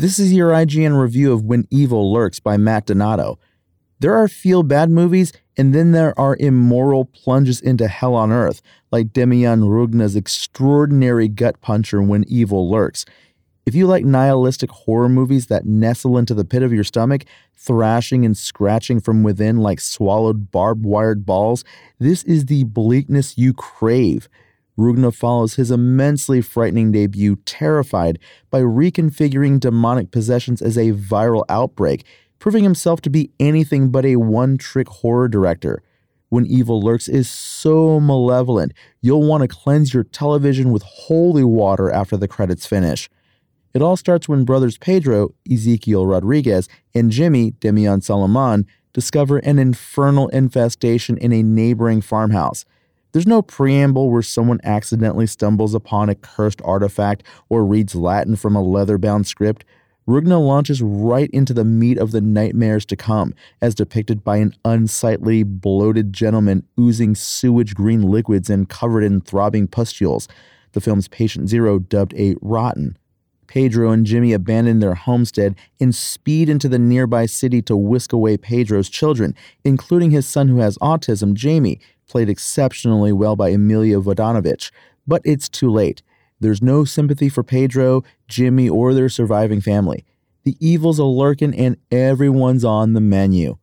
This is your IGN review of When Evil Lurks by Matt Donato. There are feel bad movies, and then there are immoral plunges into hell on earth, like Demian Rugna's extraordinary gut puncher When Evil Lurks. If you like nihilistic horror movies that nestle into the pit of your stomach, thrashing and scratching from within like swallowed barbed wired balls, this is the bleakness you crave. Rugna follows his immensely frightening debut terrified by reconfiguring demonic possessions as a viral outbreak, proving himself to be anything but a one trick horror director. When Evil Lurks is so malevolent, you'll want to cleanse your television with holy water after the credits finish. It all starts when brothers Pedro, Ezequiel Rodriguez, and Jimmy, Demian Salomon, discover an infernal infestation in a neighboring farmhouse. There's no preamble where someone accidentally stumbles upon a cursed artifact or reads Latin from a leather bound script. Rugna launches right into the meat of the nightmares to come, as depicted by an unsightly, bloated gentleman oozing sewage green liquids and covered in throbbing pustules. The film's patient zero dubbed a rotten. Pedro and Jimmy abandon their homestead and speed into the nearby city to whisk away Pedro's children, including his son who has autism, Jamie, played exceptionally well by Emilia Vodanovich. But it's too late. There's no sympathy for Pedro, Jimmy, or their surviving family. The evil's a lurking and everyone's on the menu.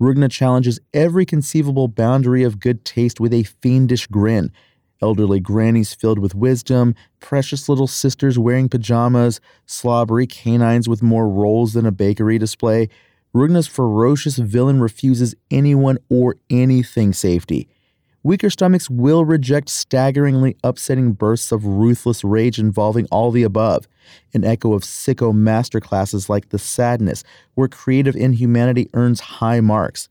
Rugna challenges every conceivable boundary of good taste with a fiendish grin elderly grannies filled with wisdom, precious little sisters wearing pajamas, slobbery canines with more rolls than a bakery display. Rugna's ferocious villain refuses anyone or anything safety. Weaker stomachs will reject staggeringly upsetting bursts of ruthless rage involving all the above, an echo of sicko masterclasses like The Sadness, where creative inhumanity earns high marks.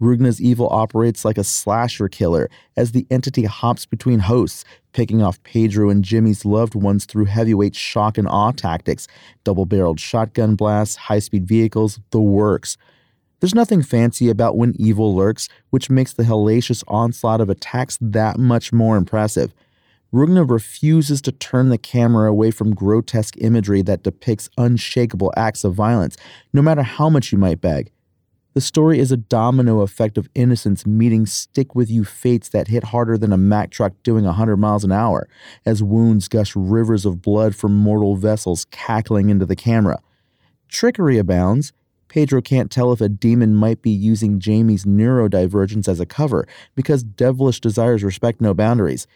Rugna's evil operates like a slasher killer as the entity hops between hosts, picking off Pedro and Jimmy's loved ones through heavyweight shock and awe tactics, double barreled shotgun blasts, high speed vehicles, the works. There's nothing fancy about when evil lurks, which makes the hellacious onslaught of attacks that much more impressive. Rugna refuses to turn the camera away from grotesque imagery that depicts unshakable acts of violence, no matter how much you might beg. The story is a domino effect of innocence meeting stick with you fates that hit harder than a Mack truck doing 100 miles an hour, as wounds gush rivers of blood from mortal vessels cackling into the camera. Trickery abounds. Pedro can't tell if a demon might be using Jamie's neurodivergence as a cover because devilish desires respect no boundaries.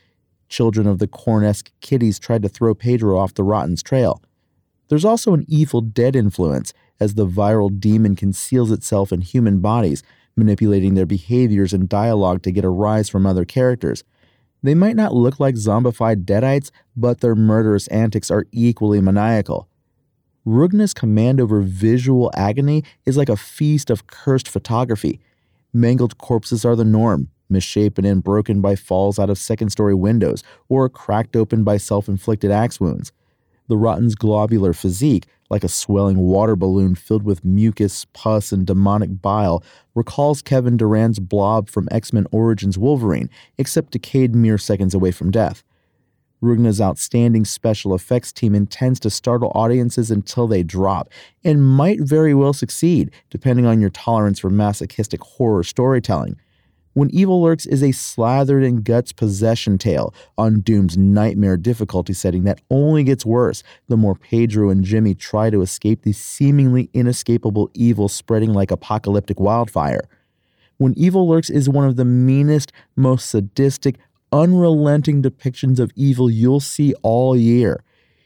Children of the Cornesque kiddies tried to throw Pedro off the Rotten's trail. There's also an Evil Dead influence as the viral demon conceals itself in human bodies, manipulating their behaviors and dialogue to get a rise from other characters. They might not look like zombified deadites, but their murderous antics are equally maniacal. Rugna's command over visual agony is like a feast of cursed photography. Mangled corpses are the norm, misshapen and broken by falls out of second story windows, or cracked open by self inflicted axe wounds. The Rotten's globular physique, like a swelling water balloon filled with mucus, pus, and demonic bile, recalls Kevin Durand's blob from X Men Origins Wolverine, except decayed mere seconds away from death. Rugna's outstanding special effects team intends to startle audiences until they drop, and might very well succeed, depending on your tolerance for masochistic horror storytelling. When Evil Lurks is a slathered in guts possession tale on Doom's nightmare difficulty setting that only gets worse the more Pedro and Jimmy try to escape the seemingly inescapable evil spreading like apocalyptic wildfire. When Evil Lurks is one of the meanest, most sadistic, unrelenting depictions of evil you'll see all year.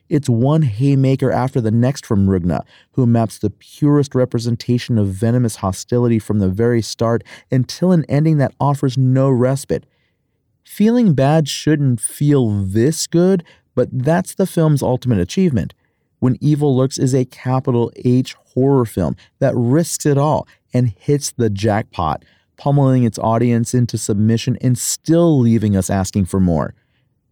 It's one haymaker after the next from Rugna, who maps the purest representation of venomous hostility from the very start until an ending that offers no respite. Feeling bad shouldn't feel this good, but that's the film's ultimate achievement. When Evil Lurks is a capital H horror film that risks it all and hits the jackpot, pummeling its audience into submission and still leaving us asking for more.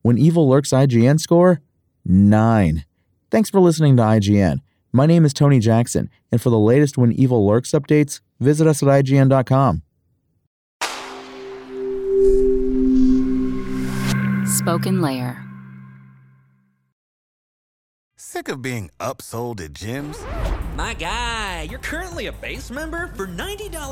When Evil Lurks IGN score, 9. Thanks for listening to IGN. My name is Tony Jackson, and for the latest When Evil Lurks updates, visit us at IGN.com. Spoken Layer. Sick of being upsold at gyms? My guy, you're currently a base member. For $90